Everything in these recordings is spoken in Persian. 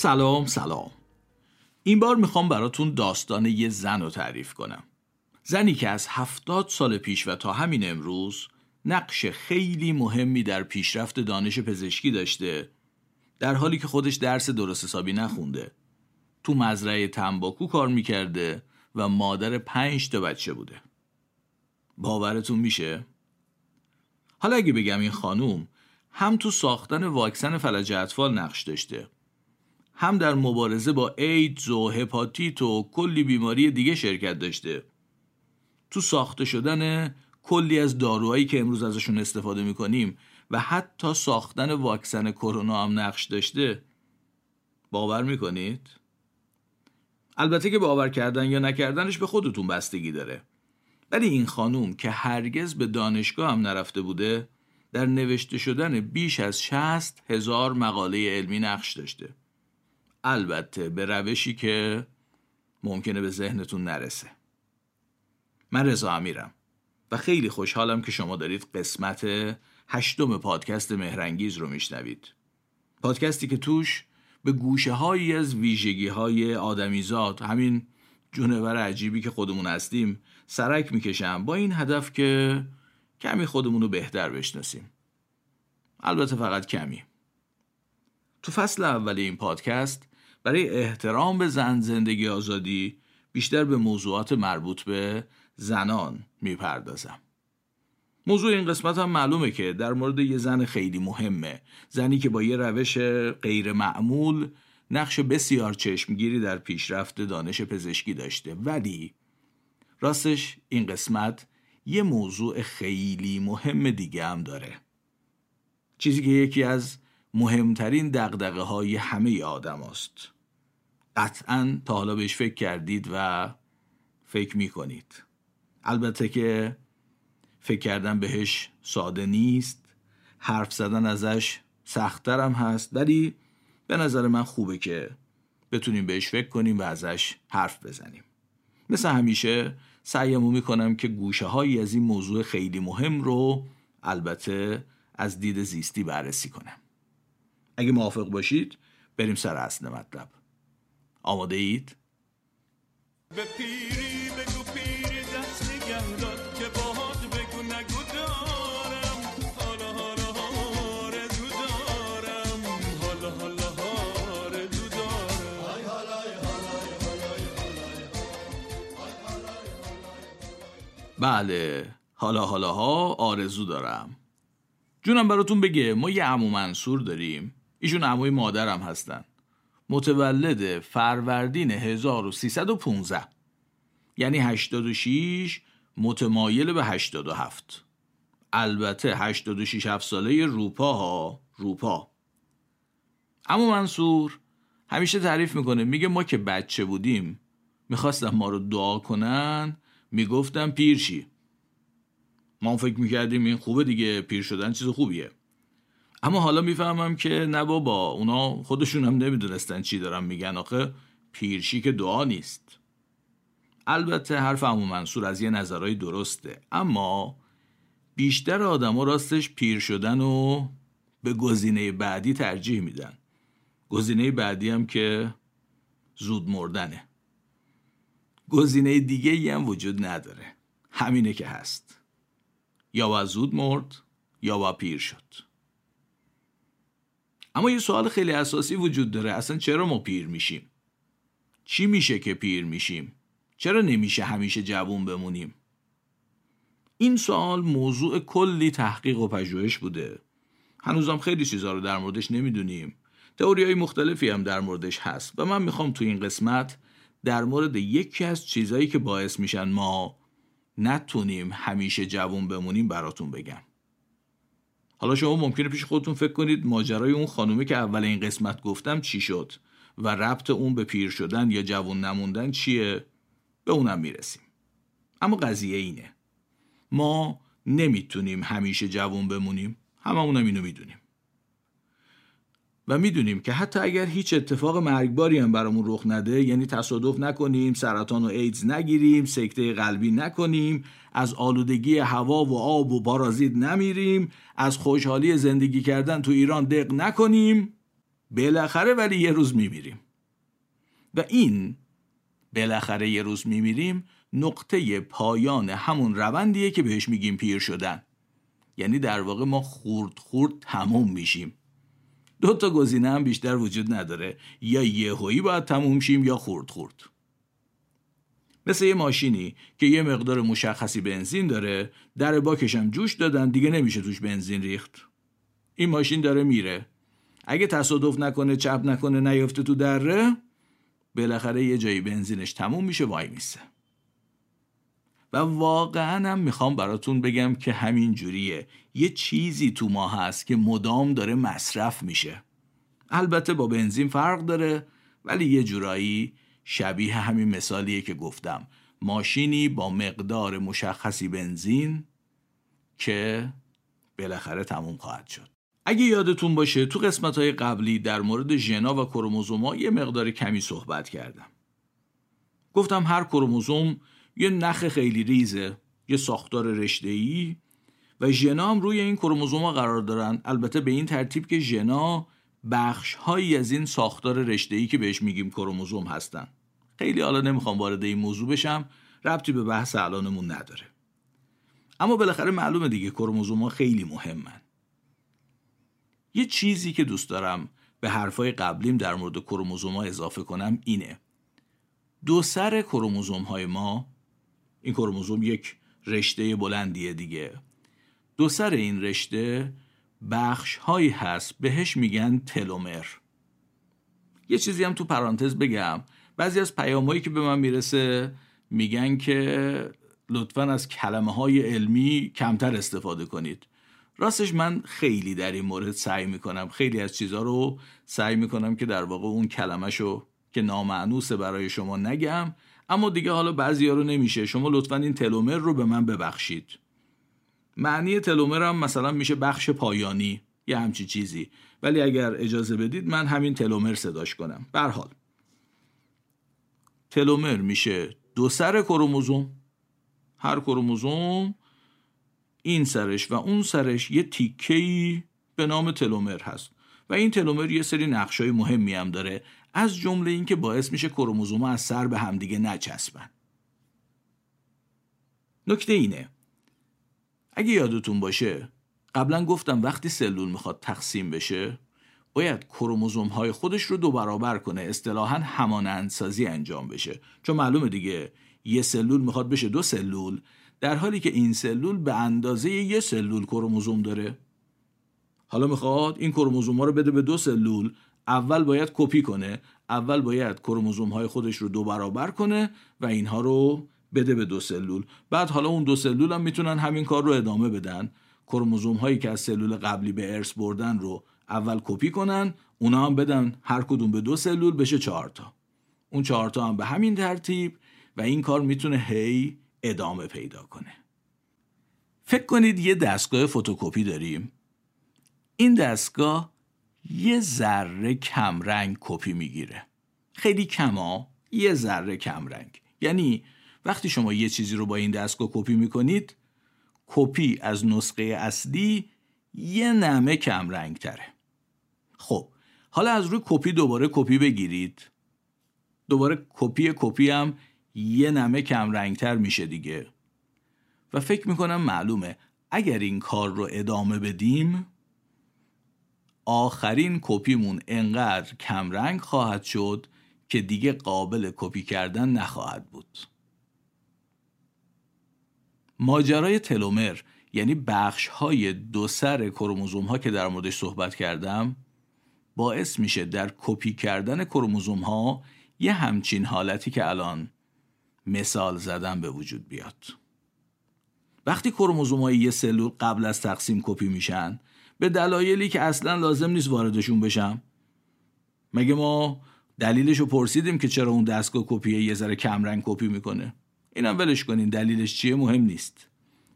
سلام سلام. این بار می‌خوام براتون داستان یه زن رو تعریف کنم. زنی که از هفتاد سال پیش و تا همین امروز نقش خیلی مهمی در پیشرفت دانش پزشکی داشته در حالی که خودش درس درست حسابی نخونده. تو مزرعه تنباکو کار می‌کرده و مادر پنج تا بچه بوده. باورتون میشه؟ حالا اگه بگم این خانوم هم تو ساختن واکسن فلج اطفال نقش داشته هم در مبارزه با ایدز و هپاتیت و کلی بیماری دیگه شرکت داشته. تو ساخته شدن کلی از داروهایی که امروز ازشون استفاده می‌کنیم و حتی ساختن واکسن کرونا هم نقش داشته باور می‌کنید؟ البته که باور کردن یا نکردنش به خودتون بستگی داره. ولی این خانوم که هرگز به دانشگاه هم نرفته بوده در نوشته شدن بیش از شست هزار مقاله علمی نقش داشته. البته به روشی که ممکنه به ذهنتون نرسه. من رضا امیرم و خیلی خوشحالم که شما دارید قسمت هشتم پادکست مهرنگیز رو میشنوید. پادکستی که توش به گوشه هایی از ویژگی های آدمیزاد همین جونور عجیبی که خودمون هستیم سرک می‌کشم با این هدف که کمی خودمون رو بهتر بشناسیم. البته فقط کمی. تو فصل اول این پادکست برای احترام به زن زندگی آزادی بیشتر به موضوعات مربوط به زنان می‌پردازم. موضوع این قسمت هم معلومه که در مورد یه زن خیلی مهمه. زنی که با یه روش غیر معمول نقش بسیار چشمگیری در پیشرفت دانش پزشکی داشته. ولی راستش این قسمت یه موضوع خیلی مهم دیگه هم داره. چیزی که یکی از مهمترین دقدقه های همه آدم است قطعا تا حالا بهش فکر کردید و فکر می‌کنید. البته که فکر کردن بهش ساده نیست. حرف زدن ازش سختترم هست. ولی به نظر من خوبه که بتونیم بهش فکر کنیم و ازش حرف بزنیم. مثل همیشه سعیمو می‌کنم که گوشه هایی از این موضوع خیلی مهم رو البته از دید زیستی بررسی کنم. اگه موافق باشید بریم سر اصل مطلب آماده اید؟ به پیری بگو پیری دست نگه داد که باهات بگو نگو دارم حالا حالا آرزو دارم حالا حالا آرزو دارم بله حالا حالا ها آرزو دارم جونم براتون بگه ما یه عمو منصور داریم ایشون عموی مادرم هستن. متولد فروردین 1315 یعنی 86 متمایل به 87 البته 86 هفت ساله روپا ها روپا. اما منصور همیشه تعریف می‌کنه میگه ما که بچه بودیم می‌خواستم ما رو دعا کنن می‌گفتم پیرشی ما فکر می‌کردیم این خوبه دیگه پیر شدن چیز خوبیه. اما حالا می‌فهمم که نه بابا اونا خودشون هم نمی‌دونستن چی دارم میگن آخه پیرشی که دعا نیست. البته حرف امو منصور از یه نظرهای درسته اما بیشتر آدما راستش پیر شدن و به گزینه بعدی ترجیح میدن. گزینه بعدی هم که زود مردنه. گزینه دیگه ای هم وجود نداره. همینه که هست. یا با زود مرد یا با پیر شد. اما یه سوال خیلی اساسی وجود داره. اصلا چرا ما پیر میشیم؟ چی میشه که پیر میشیم؟ چرا نمیشه همیشه جوون بمونیم؟ این سوال موضوع کلی تحقیق و پژوهش بوده. هنوزم خیلی چیزا رو در موردش نمی‌دونیم. تئوری های مختلفی هم در موردش هست و من می‌خوام تو این قسمت در مورد یکی از چیزهایی که باعث میشن ما نتونیم همیشه جوون بمونیم براتون بگم. حالا شما ممکنه پیش خودتون فکر کنید ماجرای اون خانومه که اول این قسمت گفتم چی شد و ربط اون به پیر شدن یا جوون نموندن چیه؟ به اونم می‌رسیم. اما قضیه اینه. ما نمی‌تونیم همیشه جوون بمونیم. هممونم اینو می‌دونیم. و می‌دونیم که حتی اگر هیچ اتفاق مرگباری هم برامون رخ نده یعنی تصادف نکنیم سرطان و ایدز نگیریم سکته قلبی نکنیم از آلودگی هوا و آب و پارازیت نمیریم از خوشحالی زندگی کردن تو ایران دق نکنیم بالاخره ولی یه روز میمیریم. و این بالاخره یه روز میمیریم نقطه پایان همون روندیه که بهش میگیم پیر شدن. یعنی در واقع ما خورد خورد تموم میشیم. دو تا گزینه هم بیشتر وجود نداره. یا یهویی باید تموم شیم یا خورد خورد. مثل یه ماشینی که یه مقدار مشخصی بنزین داره در باکش هم جوش دادن دیگه نمیشه توش بنزین ریخت. این ماشین داره میره. اگه تصادف نکنه چپ نکنه نیفته تو دره بالاخره یه جایی بنزینش تموم میشه وای میسه. و واقعا هم می‌خوام براتون بگم که همین جوریه. یه چیزی تو ما هست که مدام داره مصرف میشه. البته با بنزین فرق داره ولی یه جورایی شبیه همین مثالیه که گفتم. ماشینی با مقدار مشخصی بنزین که بالاخره تموم خواهد شد. اگه یادتون باشه تو قسمت های قبلی در مورد ژنا و کروموزوما یه مقدار کمی صحبت کردم. گفتم هر کروموزوم یه نخ خیلی ریزه یه ساختار رشته و ژنا هم روی این کروموزوما قرار دارن. البته به این ترتیب که ژنا بخش هایی از این ساختار رشته که بهش میگیم کروموزوم هستن. خیلی حالا نمی‌خوام وارد این موضوع بشم ربطی به بحث الانمون نداره. اما بالاخره معلومه دیگه کروموزوم خیلی مهمن. یه چیزی که دوست دارم به حرفای قبلیم در مورد کروموزوم اضافه کنم اینه. دو سر کروموزوم های ما این کروموزوم یک رشته بلندیه دیگه. دو سر این رشته بخش هایی هست بهش میگن تلومر. یه چیزی هم تو پرانتز بگم. بعضی از پیامهایی که به من می‌رسه میگن که لطفا از کلمه های علمی کمتر استفاده کنید. راستش من خیلی در این مورد سعی می‌کنم. خیلی از چیزها رو سعی می‌کنم که در واقع اون کلمه که نامعنوسه برای شما نگم اما دیگه حالا بعضی ها رو نمیشه. شما لطفا این تلومر رو به من ببخشید. معنی تلومر هم مثلا میشه بخش پایانی یه همچی چیزی. ولی اگر اجازه بدید من همین تلومر صداش کنم. حال. تلومر میشه دو سر کروموزوم. هر کروموزوم این سرش و اون سرش یه تیکهی به نام تلومر هست. و این تلومر یه سری نقشای مهمی هم داره. از جمله اینکه باعث میشه کروموزوم از سر به همدیگه نچسبن. نکته اینه. اگه یادتون باشه قبلا گفتم وقتی سلول می‌خواد تقسیم بشه باید کروموزوم های خودش رو دو برابر کنه اصطلاحا همانندسازی انجام بشه. چون معلومه دیگه یه سلول می‌خواد بشه دو سلول در حالی که این سلول به اندازه یه سلول کروموزوم داره. حالا می‌خواد این کروموزوم ها رو بده به دو سلول اول باید کپی کنه. اول باید کروموزوم های خودش رو دو برابر کنه و اینها رو بده به دو سلول. بعد حالا اون دو سلول هم می‌تونن همین کار رو ادامه بدن. کروموزوم هایی که از سلول قبلی به ارث بردن رو اول کپی کنن اونا هم بدن هر کدوم به دو سلول بشه چهار تا. اون چهار تا هم به همین ترتیب و این کار می‌تونه هی ادامه پیدا کنه. فکر کنید یه دستگاه فتوکپی داریم. این دستگاه یه ذره کمرنگ کپی می‌گیره. خیلی کم ها یه ذره کمرنگ. یعنی وقتی شما یه چیزی رو با این دستگاه کپی می‌کنید کپی از نسخه اصلی یه نمه کمرنگ تره خب حالا از روی کپی دوباره کپی بگیرید. دوباره کپی کپی هم یه نمه کمرنگتر میشه دیگه. و فکر می‌کنم معلومه. اگر این کار رو ادامه بدیم آخرین کپیمون انقدر کمرنگ خواهد شد که دیگه قابل کپی کردن نخواهد بود. ماجرای تلومر یعنی بخش های دو سر کروموزوم ها که در موردش صحبت کردم باعث میشه در کپی کردن کروموزوم ها یه همچین حالتی که الان مثال زدن به وجود بیاد. وقتی کروموزوم های یه سلول قبل از تقسیم کپی میشن به دلایلی که اصلا لازم نیست واردشون بشم. مگه ما دلیلش رو پرسیدیم که چرا اون دستگاه کپی یه ذره کمرنگ کپی می‌کنه؟ اینم ولش کنین دلیلش چیه مهم نیست.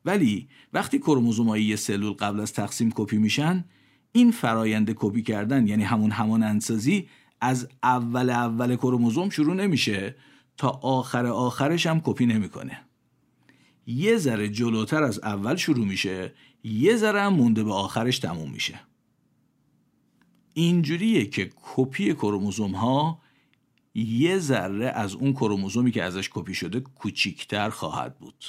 ولی وقتی کروموزومای یه سلول قبل از تقسیم کپی میشن این فرایند کپی کردن یعنی همون همانندسازی از اول اول کروموزوم شروع نمیشه تا آخر آخرش هم کپی نمی‌کنه. یه ذره جلوتر از اول شروع میشه یه ذره مونده به آخرش تموم میشه. اینجوریه که کپی کروموزوم ها یه ذره از اون کروموزومی که ازش کپی شده کوچیکتر خواهد بود.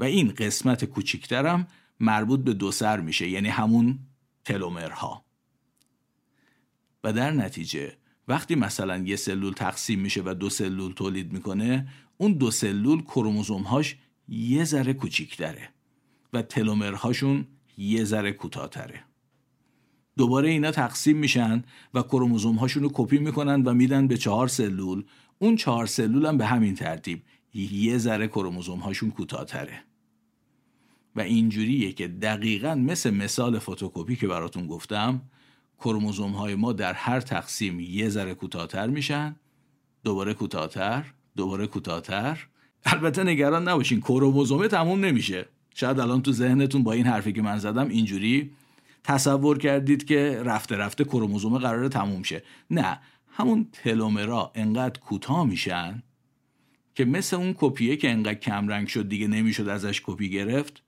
و این قسمت کوچیکترم مربوط به دو سر میشه یعنی همون تلومرها. و در نتیجه وقتی مثلا یه سلول تقسیم میشه و دو سلول تولید می‌کنه اون دو سلول کروموزومهاش یه ذره کوچیکتره و تلومرهاشون یه ذره کوتاهتره. دوباره اینا تقسیم میشن و کروموزوم هاشون رو کپی می‌کنن و میدن به چهار سلول. اون چهار سلول هم به همین ترتیب. یه ذره کروموزوم هاشون کوتاهتره. و اینجوریه که دقیقا مثل مثال فتوکپی که براتون گفتم کروموزوم های ما در هر تقسیم یه ذره کوتاهتر میشن دوباره کوتاهتر دوباره کوتاهتر البته نگران نباشین کروموزومه تموم نمیشه. شاید الان تو ذهنتون با این حرفی که من زدم اینجوری تصور کردید که رفته رفته کروموزوم قرار تموم شه. نه همون تلومرا انقدر کوتاه میشن که مثل اون کپیه که انقدر کمرنگ شد دیگه نمی‌شد ازش کپی گرفت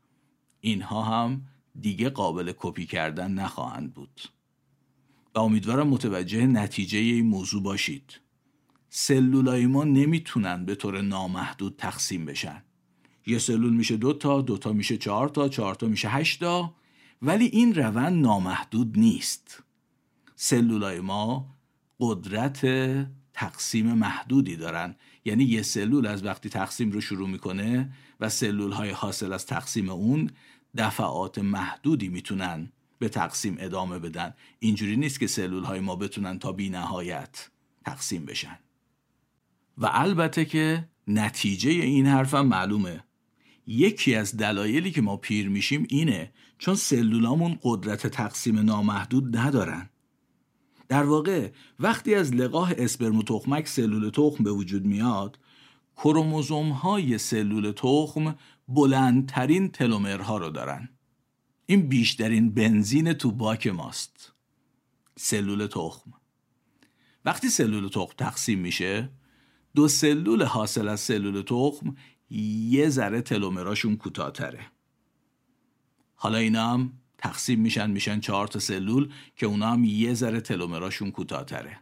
اینها هم دیگه قابل کپی کردن نخواهند بود. و امیدوارم متوجه نتیجه این موضوع باشید. سلولای ما نمی‌تونن به طور نامحدود تقسیم بشن. یه سلول میشه دو تا دو تا میشه چهار تا چهار تا میشه هشت تا ولی این روند نامحدود نیست. سلولای ما قدرت تقسیم محدودی دارن. یعنی یه سلول از وقتی تقسیم رو شروع می‌کنه و سلول های حاصل از تقسیم اون دفعات محدودی می‌تونن به تقسیم ادامه بدن. اینجوری نیست که سلول های ما بتونن تا بی نهایت تقسیم بشن. و البته که نتیجه این حرفم معلومه. یکی از دلایلی که ما پیر میشیم اینه چون سلولامون قدرت تقسیم نامحدود ندارن. در واقع وقتی از لقاه اسپرم و تخمک سلول تخم به وجود میاد کروموزوم های سلول تخم بلندترین تلومرها رو دارن. این بیشترین بنزین تو باک ماست. سلول تخم. وقتی سلول تخم تقسیم میشه دو سلول حاصل از سلول تخم یه ذره تلومراشون کوتاهتره. حالا اینا هم تقسیم میشن میشن چهار تا سلول که اونا هم یه ذره تلومراشون کوتاهتره.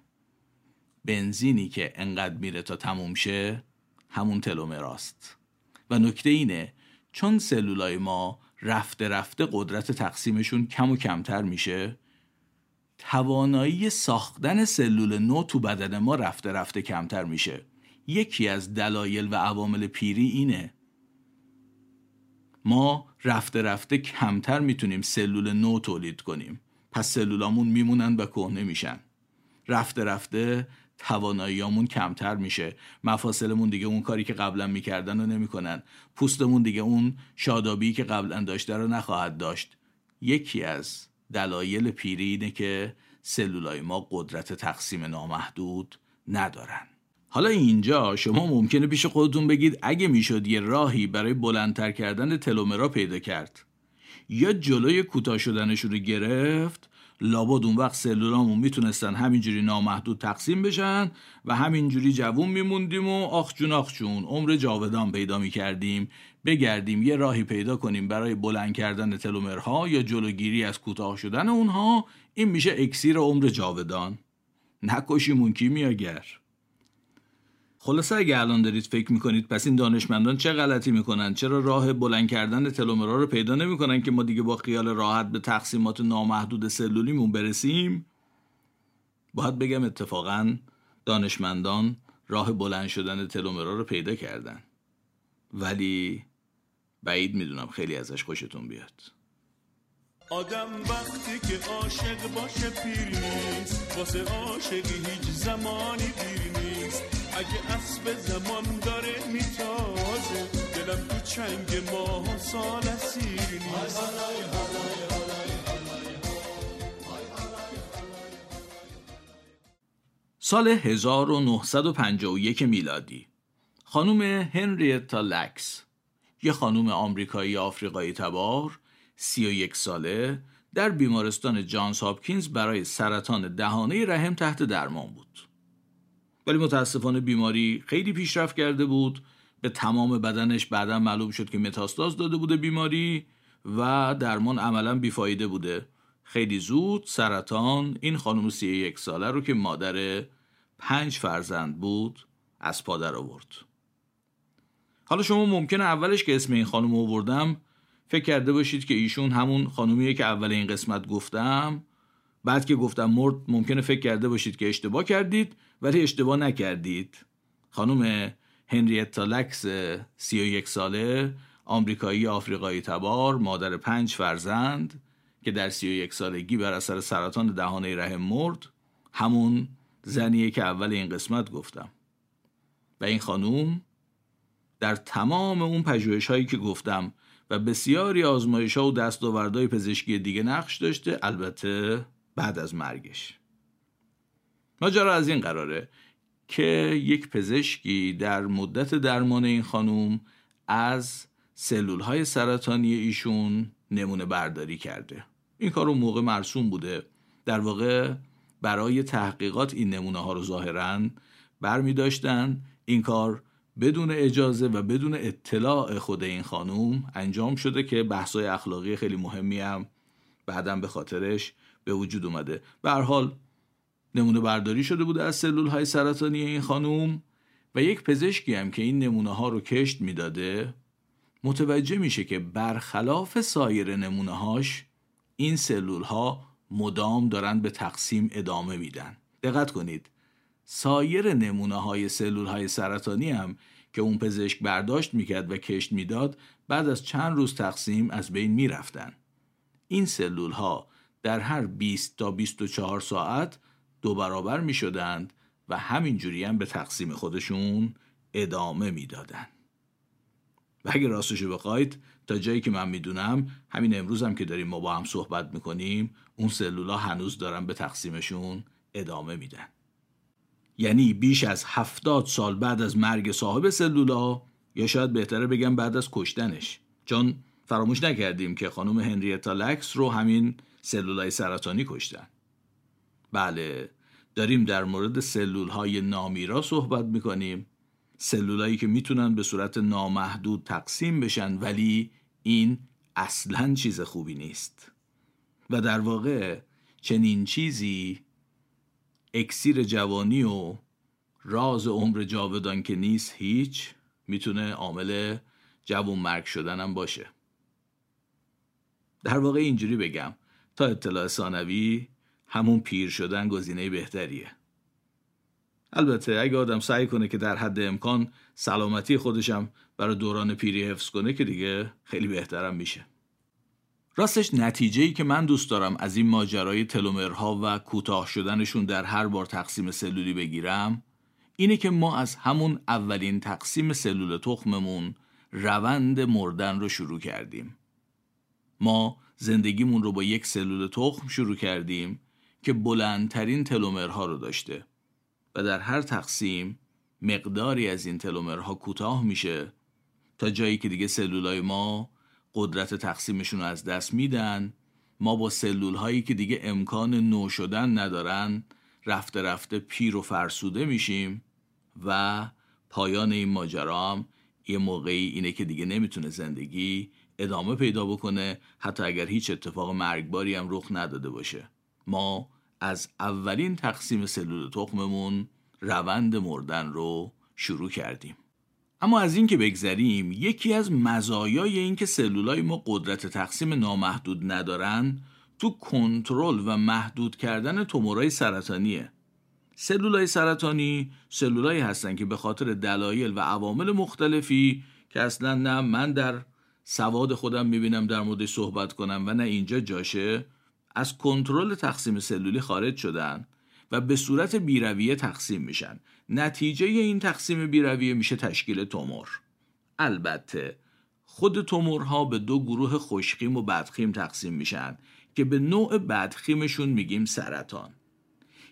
بنزینی که انقدر میره تا تموم شه همون تلومراست. و نکته اینه چون سلولای ما رفته رفته قدرت تقسیمشون کم و کمتر میشه توانایی ساختن سلول نو تو بدن ما رفته رفته کمتر میشه. یکی از دلایل و عوامل پیری اینه. ما رفته رفته کمتر می‌تونیم سلول نو تولید کنیم. پس سلولامون میمونن و کهنه میشن. رفته رفته تواناییامون کمتر میشه. مفاصلمون دیگه اون کاری که قبلا می‌کردن رو نمی‌کنن. پوستمون دیگه اون شادابی که قبلا داشته رو نخواهد داشت. یکی از دلایل پیری اینه که سلولای ما قدرت تقسیم نامحدود ندارن. حالا اینجا شما ممکنه پیش خودتون بگید اگه می‌شد یه راهی برای بلندتر کردن تلومرا پیدا کرد. یا جلوی کوتاه شدنشون رو گرفت لابد اون وقت سلولامون می‌تونستن همینجوری نامحدود تقسیم بشن و همینجوری جوون میموندیم و آخ جون آخ جون عمر جاودان پیدا می‌کردیم. بگردیم یه راهی پیدا کنیم برای بلند کردن تلومرها یا جلوگیری از کوتاه شدن اونها. این میشه اکسیر عمر جاودان. نکشیمون کیمیاگر خلاصه اگه الان دارید فکر می‌کنید پس این دانشمندان چه غلطی می‌کنن؟ چرا راه بلند کردن تلومرا رو پیدا نمی‌کنن که ما دیگه با خیال راحت به تقسیمات نامحدود سلولیمون برسیم؟ باید بگم اتفاقا دانشمندان راه بلند شدن تلومرا رو پیدا کردن. ولی بعید می‌دونم خیلی ازش خوشتون بیاد. آدم وقتی که عاشق باشه پیر نیست واسه عاشقی هیچ زمانی پیر نیست. اگه اسب زمان داره میتازه. دلم تو چنگ ماه سال اسیر نیست. سال 1951 میلادی. خانم هنریتا لکس. یه خانم آمریکایی آفریقایی تبار 31 ساله در بیمارستان جانز هاپکینز برای سرطان دهانه رحم تحت درمان بود. ولی متاسفانه بیماری خیلی پیشرفت کرده بود. به تمام بدنش بعدا معلوم شد که متاستاز داده بوده بیماری و درمان عملا بیفایده بوده. خیلی زود سرطان این خانم سی یک ساله رو که مادر پنج فرزند بود از پادر آورد. حالا شما ممکنه اولش که اسم این خانم آوردم. فکر کرده باشید که ایشون همون خانومیه که اول این قسمت گفتم. بعد که گفتم مرد ممکنه فکر کرده باشید که اشتباه کردید ولی اشتباه نکردید. خانم هنریتا لکس سی و یک ساله آمریکایی آفریقایی تبار مادر پنج فرزند که در سی و یک سالگی بر اثر سرطان دهانه رحم مرد همون زنیه که اول این قسمت گفتم. و این خانوم در تمام اون پژوهش هایی که گفتم و بسیاری آزمایش ها و دستاوردهای پزشکی دیگه نقش داشته البته بعد از مرگش. ماجرا از این قراره که یک پزشکی در مدت درمان این خانوم از سلول های سرطانی ایشون نمونه برداری کرده. این کار اون موقع مرسوم بوده. در واقع برای تحقیقات این نمونه ها رو ظاهرا برمی داشتن این کار بدون اجازه و بدون اطلاع خود این خانوم انجام شده که بحثای اخلاقی خیلی مهمی هم بعدم به خاطرش به وجود اومده. به حال نمونه برداری شده بوده از سلول های سرطانی این خانوم و یک پزشکی هم که این نمونه ها رو کشت می‌داده متوجه میشه که برخلاف سایر نمونه هاش این سلول ها مدام دارن به تقسیم ادامه میدن. دقت کنید سایر نمونه های سلول های سرطانی هم که اون پزشک برداشت می‌کرد و کشت می‌داد بعد از چند روز تقسیم از بین می‌رفتن. این سلول ها در هر 20 تا 24 ساعت دو برابر می شدند و همینجوری هم به تقسیم خودشون ادامه می‌دادند. و اگه راستشو بخواید تا جایی که من می‌دونم همین امروز هم که داریم ما با هم صحبت می‌کنیم اون سلولا هنوز دارن به تقسیمشون ادامه میدن یعنی بیش از هفتاد سال بعد از مرگ صاحب سلولا یا شاید بهتره بگم بعد از کشتنش چون فراموش نکردیم که خانم هنریتا لکس رو همین سلولای سرطانی کشتن. بله داریم در مورد سلول های نامیرا صحبت می‌کنیم. سلولایی که می‌تونن به صورت نامحدود تقسیم بشن ولی این اصلا چیز خوبی نیست. و در واقع چنین چیزی اکسیر جوانی و راز عمر جاودان که نیست هیچ می‌تونه عامل جوون مرگ شدنم باشه. در واقع اینجوری بگم. تا اطلاع ثانوی همون پیر شدن گزینه بهتریه. البته اگه آدم سعی کنه که در حد امکان سلامتی خودشم برای دوران پیری حفظ کنه که دیگه خیلی بهترم میشه. راستش نتیجه که من دوست دارم از این ماجرای تلومرها و کوتاه شدنشون در هر بار تقسیم سلولی بگیرم اینه که ما از همون اولین تقسیم سلول تخممون روند مردن رو شروع کردیم. ما زندگیمون رو با یک سلول تخم شروع کردیم که بلندترین تلومرها رو داشته. و در هر تقسیم مقداری از این تلومرها کوتاه میشه تا جایی که دیگه سلولای ما قدرت تقسیمشون رو از دست میدن. ما با سلول هایی که دیگه امکان نو شدن ندارن رفته رفته پیر و فرسوده میشیم و پایان این ماجرا هم یه موقعی اینه که دیگه نمی‌تونه زندگی ادامه پیدا بکنه حتی اگر هیچ اتفاق مرگباری هم رخ نداده باشه. ما از اولین تقسیم سلول تخممون روند مردن رو شروع کردیم. اما از این که بگذریم یکی از مزایای این که سلولای ما قدرت تقسیم نامحدود ندارن تو کنترل و محدود کردن تومورای سرطانیه. سلولای سرطانی سلولایی هستن که به خاطر دلایل و عوامل مختلفی که اصلا نه من در سواد خودم می‌بینم در مورد صحبت کنم و نه اینجا جاشه از کنترل تقسیم سلولی خارج شدن و به صورت بیرویه تقسیم میشن. نتیجه این تقسیم بیرویه میشه تشکیل تومور. البته خود تومورها به دو گروه خوشخیم و بدخیم تقسیم میشن که به نوع بدخیمشون میگیم سرطان.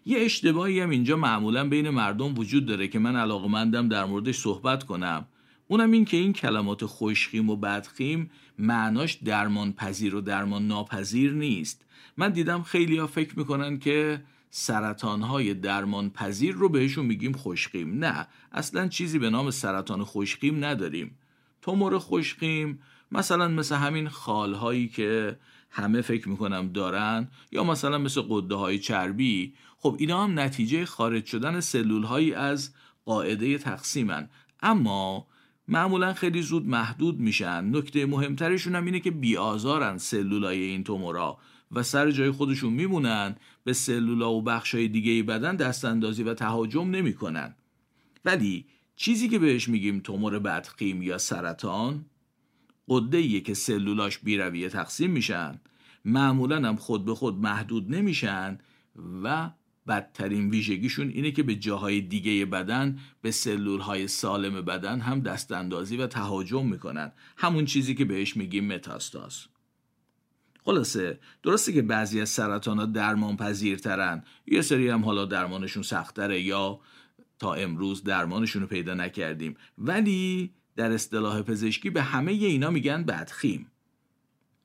یه اشتباهی هم اینجا معمولا بین مردم وجود داره که من علاقمندم در موردش صحبت کنم. اونم این که این کلمات خوشخیم و بدخیم معناش درمان پذیر و درمان ناپذیر نیست. من دیدم خیلی ها فکر می‌کنن که سرطان های درمان پذیر رو بهشون میگیم خوشخیم نه اصلا چیزی به نام سرطان خوشخیم نداریم. تومور خوشخیم مثلا مثل همین خالهایی که همه فکر می‌کنم دارن یا مثلا مثل قده های چربی. خب اینا هم نتیجه خارج شدن سلول هایی از قاعده تقسیمن. اما معمولا خیلی زود محدود میشن. نکته مهمترشون هم اینه که بیآزارن سلولای این تومورا و سر جای خودشون میمونن به سلولا و بخشای دیگه بدن دست اندازی و تهاجم نمی‌کنن. ولی چیزی که بهش میگیم تومور بدخیم یا سرطان قده که سلولاش بیرویه تقسیم میشن. معمولا هم خود به خود محدود نمیشن و بدترین ویژگیشون اینه که به جاهای دیگه بدن به سلول های سالم بدن هم دست اندازی و تهاجم می‌کنن. همون چیزی که بهش میگیم متاستاز. خلاصه درسته که بعضی از سرطان ها درمان پذیرترن یه سری هم حالا درمانشون سختره یا تا امروز درمانشون رو پیدا نکردیم. ولی در اصطلاح پزشکی به همه اینا میگن بدخیم.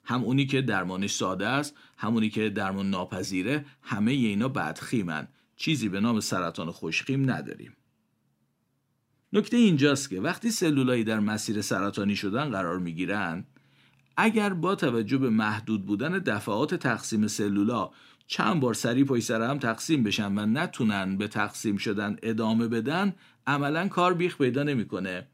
هم اونی که درمانش ساده است همونی که درمان ناپذیره همه اینا بدخیمن. چیزی به نام سرطان خوشخیم نداریم. نکته اینجاست که وقتی سلولایی در مسیر سرطانی شدن قرار می‌گیرن اگر با توجه به محدود بودن دفعات تقسیم سلولا چند بار سری پای سر هم تقسیم بشن و نتونن به تقسیم شدن ادامه بدن عملا کار بیخ پیدا نمی‌کنه.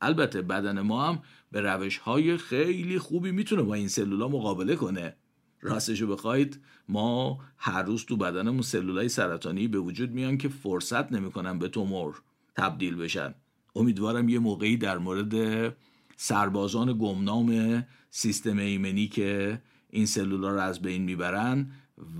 البته بدن ما هم به روش های خیلی خوبی می‌تونه با این سلولا مقابله کنه. راستشو بخواید ما هر روز تو بدنمون سلولای سرطانی به وجود میان که فرصت نمی‌کنن به تومور تبدیل بشن. امیدوارم یه موقعی در مورد سربازان گمنام سیستم ایمنی که این سلولا رو از بین می‌برن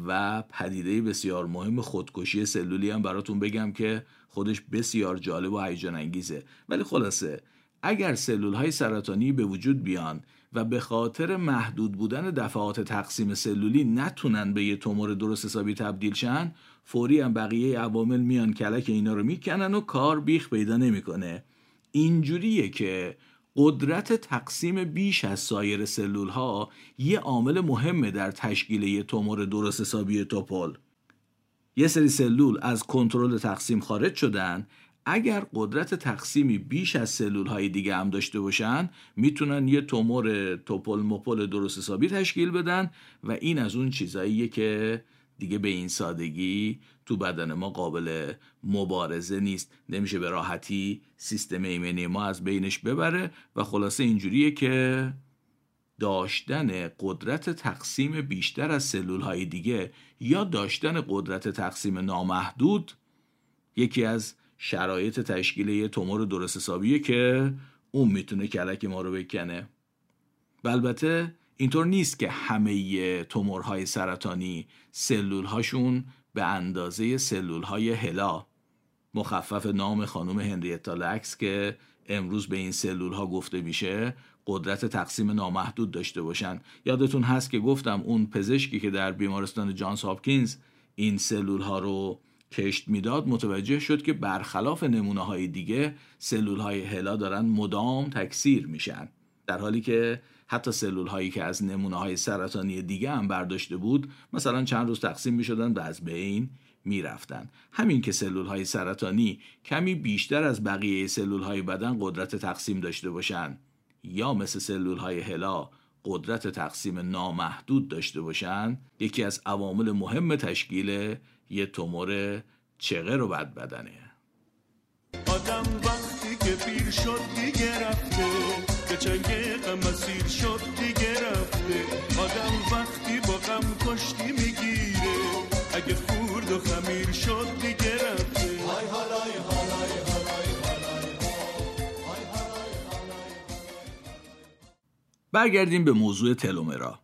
و پدیده بسیار مهم خودکشی سلولی هم براتون بگم که خودش بسیار جالب و هیجان انگیزه ولی خلاصه اگر سلول های سرطانی به وجود بیان و به خاطر محدود بودن دفعات تقسیم سلولی نتونن به یه تومور درست حسابی تبدیل شن فوری هم بقیه عوامل میان کلک اینا رو می‌کنن و کار بیخ پیدا نمی‌کنه. اینجوریه که قدرت تقسیم بیش از سایر سلول ها یه عامل مهمه در تشکیل یه تومور درست حسابی توپل. یه سری سلول از کنترل تقسیم خارج شدن اگر قدرت تقسیمی بیش از سلول های دیگه هم داشته باشن می‌تونن یه تومور توپل مپل درست حسابی تشکیل بدن و این از اون چیزاییه که دیگه به این سادگی تو بدن ما قابل مبارزه نیست. نمیشه به راحتی سیستم ایمنی ما از بینش ببره و خلاصه اینجوریه که داشتن قدرت تقسیم بیشتر از سلول های دیگه یا داشتن قدرت تقسیم نامحدود یکی از شرایط تشکیل یه تومور درست حسابیه که اون می‌تونه کلک ما رو بکنه. و البته اینطور نیست که همه تومورهای سرطانی سلول هاشون به اندازه سلول های هلا. مخفف نام خانم هنریتا لکس که امروز به این سلول ها گفته میشه قدرت تقسیم نامحدود داشته باشن. یادتون هست که گفتم اون پزشکی که در بیمارستان جانس هاپکینز این سلول ها رو کشت می‌داد متوجه شد که برخلاف نمونه های دیگه سلول های هلا دارن مدام تکثیر میشن در حالی که حتی سلول هایی که از نمونه های سرطانی دیگه هم برداشته بود مثلا چند روز تقسیم می شدن و از بین می رفتن. همین که سلول های سرطانی کمی بیشتر از بقیه سلول های بدن قدرت تقسیم داشته باشن یا مثل سلول های هلا قدرت تقسیم نامحدود داشته باشن یکی از عوامل مهم تشکیل یه تومور چغه رو بد بدنه. آدم وقتی که پیر شد دیگه رفته که چنگ مسیر شد دیگه رفته. آدم وقتی با غم کشتی می‌گیره اگه خورد و خمیر شد دیگه رفته. های حالای حالای برگردیم به موضوع تلومرا.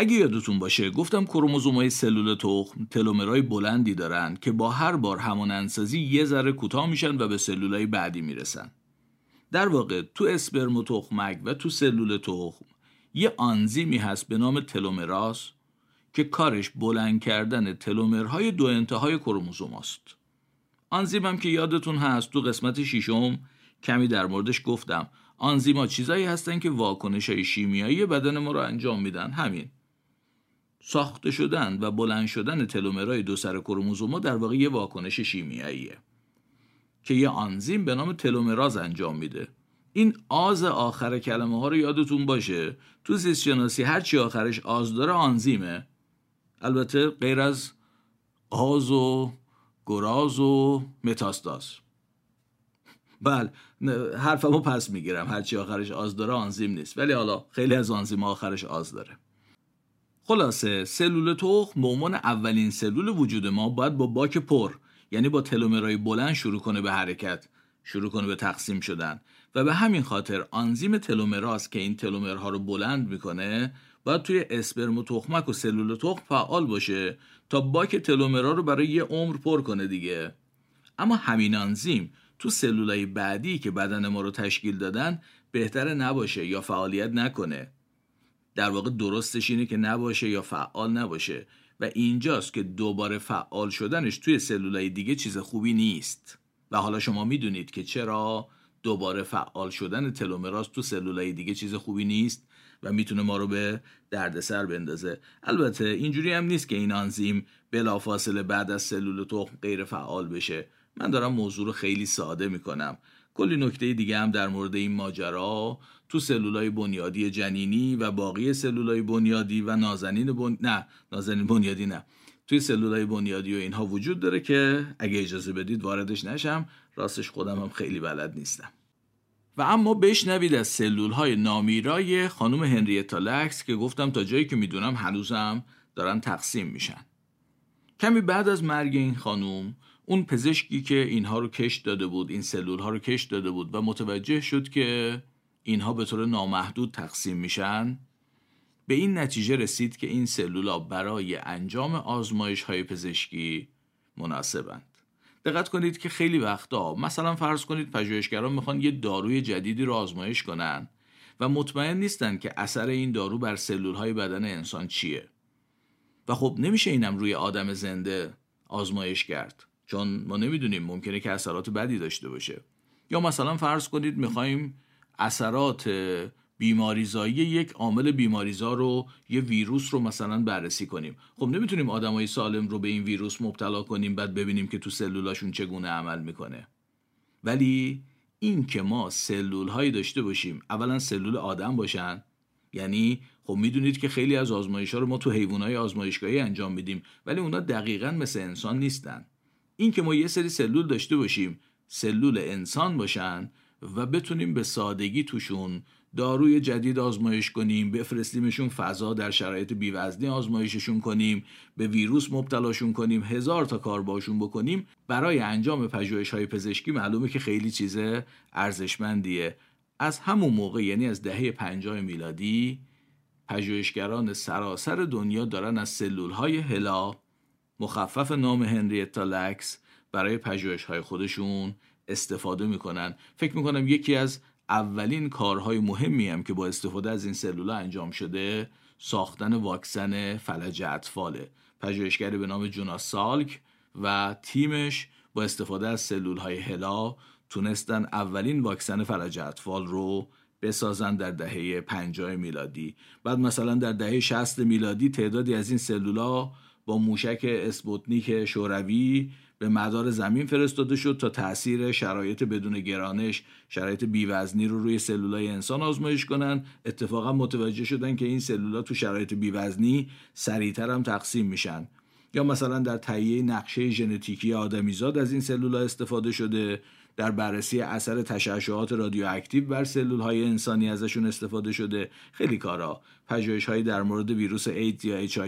اگه یادتون باشه گفتم کروموزومای سلول تخم تلومرای بلندی دارن که با هر بار همان انسازی یه ذره کوتاه میشن و به سلولای بعدی می‌رسن. در واقع تو اسپرم و تخمک و تو سلول تخم یه آنزیمی هست به نام تلومراس که کارش بلند کردن تلومرهای دو انتهای کروموزوم است. آنزیم که یادتون هست تو قسمت ششم کمی در موردش گفتم. آنزیما چیزایی هستن که واکنش های شیمیایی بدن ما رو انجام میدن. همین. ساخته شدن و بلند شدن تلومرای دو سر کروموزوما در واقع یه واکنش شیمیاییه که یه آنزیم به نام تلومراز انجام میده. این آز آخر کلمه ها رو یادتون باشه. تو زیست شناسی هر چی آخرش آز داره آنزیمه. البته غیر از آز و گراز و متاستاز. بله حرفمو پس می‌گیرم. هرچی آخرش آز داره آنزیم نیست. ولی حالا خیلی از آنزیم آخرش آز داره. خلاصه سلول تخم به عنوان اولین سلول وجود ما باید با باک پر یعنی با تلومرای بلند شروع کنه به حرکت شروع کنه به تقسیم شدن. و به همین خاطر آنزیم تلومراس که این تلومرها رو بلند می‌کنه باید توی اسپرم و تخمک و سلول تخم فعال باشه تا باک تلومرا رو برای یه عمر پر کنه دیگه. اما همین آنزیم تو سلولای بعدی که بدن ما رو تشکیل دادن بهتره نباشه یا فعالیت نکنه. در واقع درستش اینه که نباشه یا فعال نباشه. و اینجاست که دوباره فعال شدنش توی سلولای دیگه چیز خوبی نیست. و حالا شما می‌دونید که چرا دوباره فعال شدن تلومراس تو سلولای دیگه چیز خوبی نیست و می‌تونه ما رو به دردسر بندازه. البته اینجوری هم نیست که این آنزیم بلافاصله بعد از سلول تخم غیر فعال بشه. من دارم موضوع رو خیلی ساده می‌کنم. کلی نکته دیگه هم در مورد این ماجرا تو سلولای بنیادی جنینی و باقی سلولای بنیادی و نازنین بن... نه نازنین بنیادی نه. توی سلولای بنیادی و اینها وجود داره که اگه اجازه بدید واردش نشم. راستش خودم هم خیلی بلد نیستم. و اما بشنوید از سلول های نامیرای خانم هنریتا لکس که گفتم تا جایی که می‌دونم هنوزم دارن تقسیم میشن. کمی بعد از مرگ این خانوم اون پزشکی که اینها رو کش داده بود این سلول ها رو کش داده بود و متوجه شد که اینها به طور نامحدود تقسیم میشن. به این نتیجه رسید که این سلولا برای انجام آزمایش های پزشکی مناسبند. دقت کنید که خیلی وقتا مثلا فرض کنید پژوهشگران می‌خوان یه داروی جدیدی رو آزمایش کنن و مطمئن نیستن که اثر این دارو بر سلول های بدن انسان چیه. و خب نمیشه اینم روی آدم زنده آزمایش کرد چون ما نمی‌دونیم ممکنه که اثرات بدی داشته باشه. یا مثلا فرض کنید می‌خوایم اثرات بیماریزایی یک عامل بیماریزا رو یه ویروس رو مثلا بررسی کنیم. خب نمی‌تونیم آدمای سالم رو به این ویروس مبتلا کنیم بعد ببینیم که تو سلولاشون چگونه عمل می‌کنه. ولی این که ما سلول هایی داشته باشیم اولا سلول آدم باشن. یعنی خب می‌دونید که خیلی از آزمایش ها رو ما تو حیوان های آزمایشگاهی انجام میدیم ولی اونا دقیقا مثل انسان نیستن. این که ما یه سری سلول داشته باشیم سلول انسان باشن و بتونیم به سادگی توشون داروی جدید آزمایش کنیم بفرستیمشون فضا در شرایط بیوزنی آزمایششون کنیم به ویروس مبتلاشون کنیم هزار تا کار باشون بکنیم. برای انجام پژوهش های پزشکی معلومه که خیلی چیز ارزشمندیه. از همون موقع یعنی از دهه پنجاه میلادی پژوهشگران سراسر دنیا دارن از سلول های هلا مخفف نام هنریتا لکس برای پژوهش های خودشون استفاده می‌کنن. فکر می‌کنم یکی از اولین کارهای مهمی هم که با استفاده از این سلولا انجام شده ساختن واکسن فلج اطفاله. پژوهشگری به نام جونا سالک و تیمش با استفاده از سلول های هلا تونستن اولین واکسن فلج اطفال رو بسازن در دهه 50 میلادی. بعد مثلا در دهه 60 میلادی تعدادی از این سلولا با موشک اسپوتنیک شوروی به مدار زمین فرستاده شد تا تاثیر شرایط بدون گرانش شرایط بیوزنی رو روی سلولای انسان آزمایش کنن. اتفاقا متوجه شدن که این سلولا تو شرایط بیوزنی سریعتر هم تقسیم میشن. یا مثلا در تهیه نقشه ژنتیکی آدمیزاد از این سلولا استفاده شده در بررسی اثر تشعشعات رادیواکتیو بر سلول های انسانی ازشون استفاده شده. خیلی کارا. پژوهش در مورد ویروس ایدز یا اچ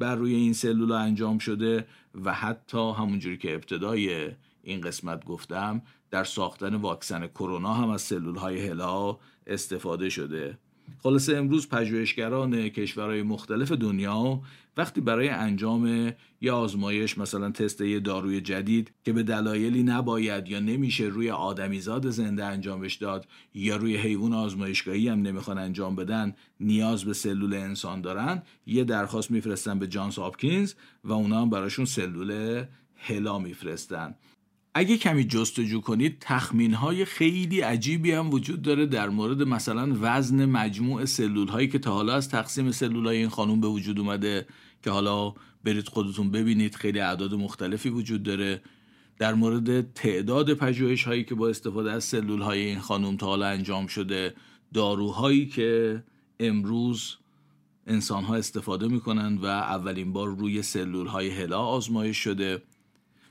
بر روی این سلول انجام شده و حتی همونجوری که ابتدای این قسمت گفتم در ساختن واکسن کرونا هم از سلول های هلا استفاده شده. خلاصه امروز پژوهشگران کشورهای مختلف دنیا وقتی برای انجام یا آزمایش مثلا تست یه داروی جدید که به دلایلی نباید یا نمیشه روی آدمیزاد زنده انجامش داد یا روی حیوان آزمایشگاهی هم نمی‌خوان انجام بدن نیاز به سلول انسان دارن یه درخواست میفرستن به جانس هاپکینز و اونا هم براشون سلول هلا میفرستن. اگه کمی جستجو کنید تخمین های خیلی عجیبی هم وجود داره در مورد مثلا وزن مجموع سلول هایی که تا حالا از تقسیم سلول های این خانوم به وجود اومده که حالا برید خودتون ببینید خیلی اعداد مختلفی وجود داره. در مورد تعداد پژوهش هایی که با استفاده از سلول های این خانم تا حالا انجام شده داروهایی که امروز انسان ها استفاده می‌کنن و اولین بار روی سلول های هلا آزمایش شده.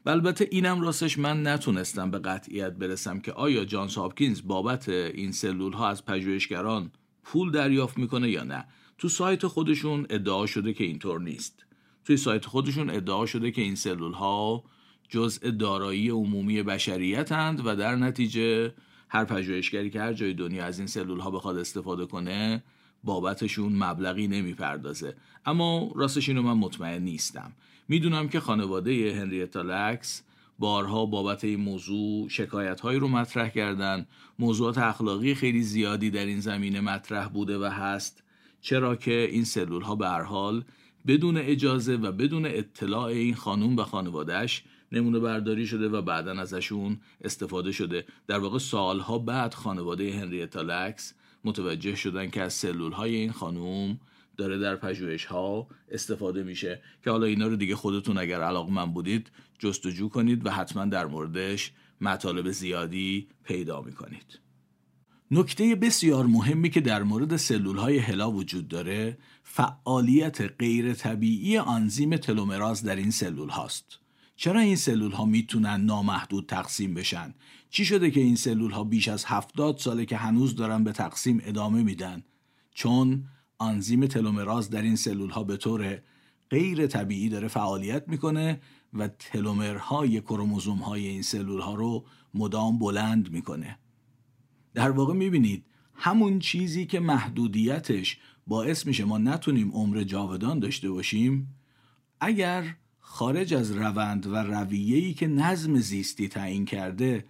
و البته اینم راستش من نتونستم به قطعیت برسم که آیا جانس هاپکینز بابت این سلول ها از پژوهشگران پول دریافت می‌کنه یا نه. تو سایت خودشون ادعا شده که اینطور نیست. توی سایت خودشون ادعا شده که این سلول ها جزء دارایی عمومی بشریتند و در نتیجه هر پژوهشگری که هر جای دنیا از این سلول ها بخواد استفاده کنه بابتشون مبلغی نمی‌پردازه. اما راستش اینو من مطمئن نیستم. می‌دونم که خانواده هنریتا لکس بارها بابت این موضوع شکایت هایی رو مطرح کردن. موضوعات اخلاقی خیلی زیادی در این زمینه مطرح بوده و هست. چرا که این سلول ها به حال بدون اجازه و بدون اطلاع این خانوم و خانوادهش نمونه برداری شده و بعدا ازشون استفاده شده. در واقع سالها بعد خانواده هنریتا لکس متوجه شدن که از سلول های این خانوم داره در پژوهش ها استفاده میشه که حالا اینا رو دیگه خودتون اگر من بودید جستجو کنید و حتما در موردش مطالب زیادی پیدا می‌کنید. نکته بسیار مهمی که در مورد سلول های هلا وجود داره فعالیت غیر طبیعی آنزیم تلومراز در این سلول هاست چرا این سلول ها می‌تونن نامحدود تقسیم بشن؟ چی شده که این سلول ها بیش از هفتاد ساله که هنوز دارن به تقسیم ادامه میدن؟ چون آنزیم تلومراز در این سلول ها به طور غیر طبیعی داره فعالیت می‌کنه و تلومرهای کروموزوم های این سلول ها رو مدام بلند می‌کنه. در واقع می‌بینید همون چیزی که محدودیتش باعث میشه ما نتونیم عمر جاودان داشته باشیم اگر خارج از روند و رویه‌ای که نظم زیستی تعیین کرده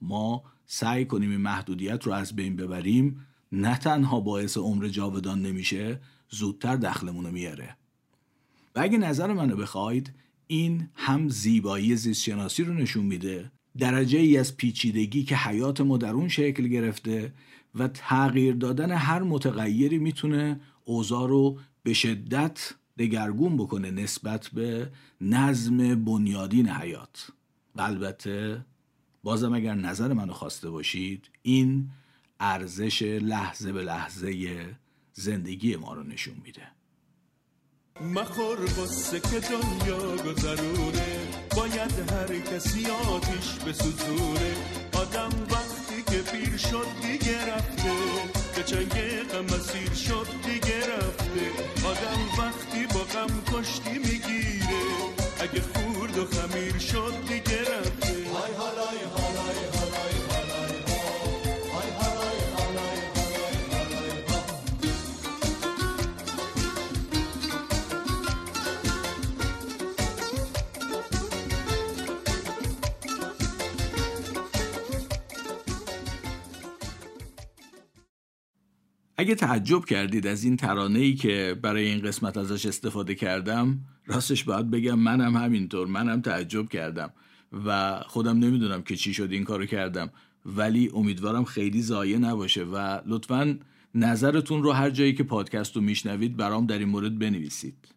ما سعی کنیم این محدودیت رو از بین ببریم نه تنها باعث عمر جاودان نمیشه زودتر دخلمون رو میاره. و اگه نظر منو بخواید این هم زیبایی زیستشناسی رو نشون میده. درجه ای از پیچیدگی که حیات ما در اون شکل گرفته و تغییر دادن هر متغیری می‌تونه اوضاع رو به شدت دگرگون بکنه نسبت به نظم بنیادین حیات. البته بازم اگر نظر منو خواسته باشید این ارزش لحظه به لحظه زندگی ما رو نشون میده. مخور بسه که دنیا گذرونه باید هر کسی آتیش به سوزونه آدم وقتی که پیر شد دیگه رفته. به چنگ غم اسیر شد دیگه رفته. آدم وقتی با غم کشتی می‌گیره. اگه خورد و خمیر شد دیگه رفته. های اگه تعجب کردید از این ترانه ای که برای این قسمت ازش استفاده کردم راستش باید بگم منم همینطور منم تعجب کردم و خودم نمی‌دونم که چی شد این کارو کردم. ولی امیدوارم خیلی ضایع نباشه و لطفا نظرتون رو هر جایی که پادکست رو میشنوید برام در این مورد بنویسید.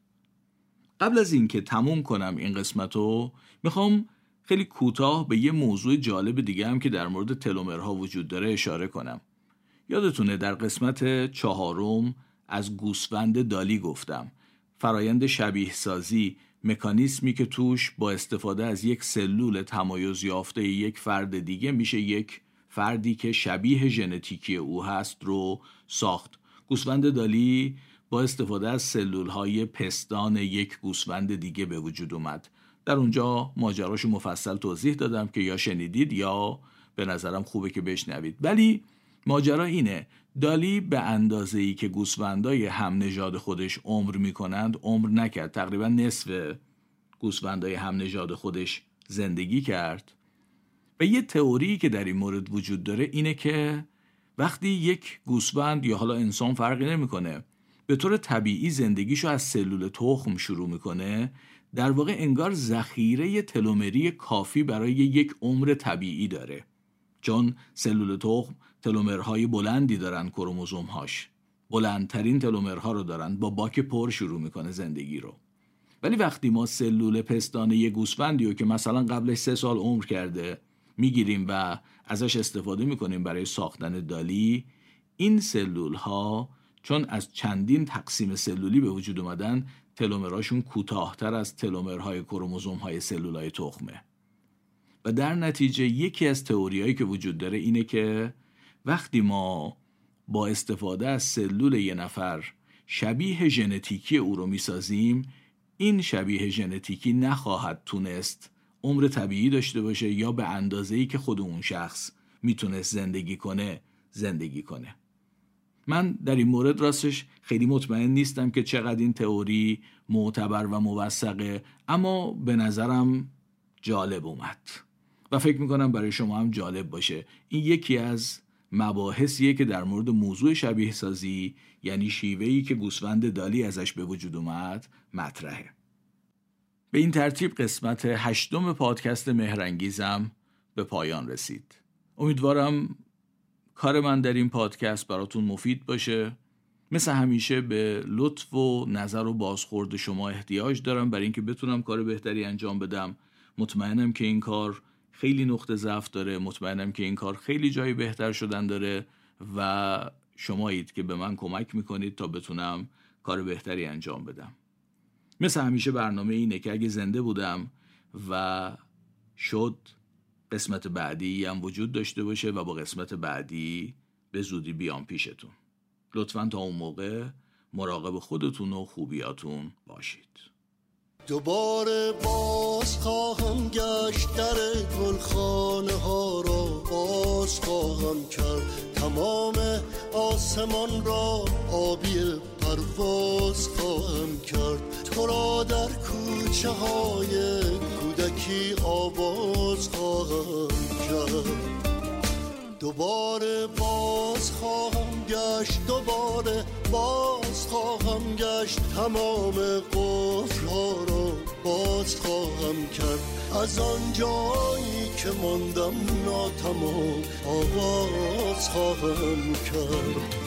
قبل از اینکه تموم کنم این قسمت رو می‌خوام خیلی کوتاه به یه موضوع جالب دیگه هم که در مورد تلومرها وجود داره اشاره کنم. یادتونه در قسمت چهارم از گوسفند دالی گفتم. فرایند شبیه سازی مکانیسمی که توش با استفاده از یک سلول تمایز یافته یک فرد دیگه میشه یک فردی که شبیه ژنتیکی او هست رو ساخت. گوسفند دالی با استفاده از سلول های پستان یک گوسفند دیگه به وجود اومد. در اونجا ماجراشو مفصل توضیح دادم که یا شنیدید یا به نظرم خوبه که بشنوید. ولی ماجرا اینه. دالی به اندازه ای که گوسفندای هم نژاد خودش عمر می‌کنند عمر نکرد. تقریبا نصف گوسفندای هم نژاد خودش زندگی کرد. و یه تئوری که در این مورد وجود داره اینه که وقتی یک گوسفند یا حالا انسان فرقی نمی‌کنه به طور طبیعی زندگیشو از سلول تخم شروع می‌کنه. در واقع انگار ذخیره تلومری کافی برای یک عمر طبیعی داره. چون سلول تخم تلومرهای بلندی دارن کروموزوم هاش بلندترین تلومرها رو دارن با باک پر شروع می‌کنه زندگی رو. ولی وقتی ما سلول پستانه یه گوسفندی رو که مثلا قبلش سه سال عمر کرده می‌گیریم و ازش استفاده می‌کنیم برای ساختن دالی این سلول ها چون از چندین تقسیم سلولی به وجود اومدن تلومراشون کوتاهتر از تلومرهای کروموزوم های سلول های تخمه. و در نتیجه یکی از تئوریایی که وجود داره اینه که وقتی ما با استفاده از سلول یه نفر شبیه ژنتیکی او رو می‌سازیم این شبیه ژنتیکی نخواهد تونست عمر طبیعی داشته باشه یا به اندازه‌ای که خود اون شخص می‌تونست زندگی کنه زندگی کنه. من در این مورد راستش خیلی مطمئن نیستم که چقدر این تئوری معتبر و موثقه اما به نظرم جالب اومد. و فکر می‌کنم برای شما هم جالب باشه. این یکی از مباحثیه که در مورد موضوع شبیه سازی یعنی شیوهی که گوسفند دالی ازش به وجود اومد مطرحه. به این ترتیب قسمت هشتم پادکست مهرنگیزم به پایان رسید. امیدوارم کار من در این پادکست براتون مفید باشه. مثل همیشه به لطف و نظر و بازخورد شما احتیاج دارم. برای اینکه بتونم کار بهتری انجام بدم مطمئنم که این کار خیلی نقطه ضعف داره. مطمئنم که این کار خیلی جایی بهتر شدن داره و شمایید که به من کمک می‌کنید تا بتونم کار بهتری انجام بدم. مثل همیشه برنامه اینه که اگه زنده بودم و شد قسمت بعدی هم وجود داشته باشه و با قسمت بعدی به زودی بیام پیشتون. لطفا تا اون موقع مراقب خودتون و خوبیاتون باشید. دوباره باز خواهم گشت در گلخانه ها را. باز خواهم کرد تمام آسمان را. آبی پرواز خواهم کرد. تو را در کوچه های کودکی آواز خواهم کرد. دوباره باز خواهم گشت. دوباره باز خواهم گشت تمام قفل ها را. باز خواهم کرد از آن جایی که ماندم ناتمام. آواز خواهم کرد.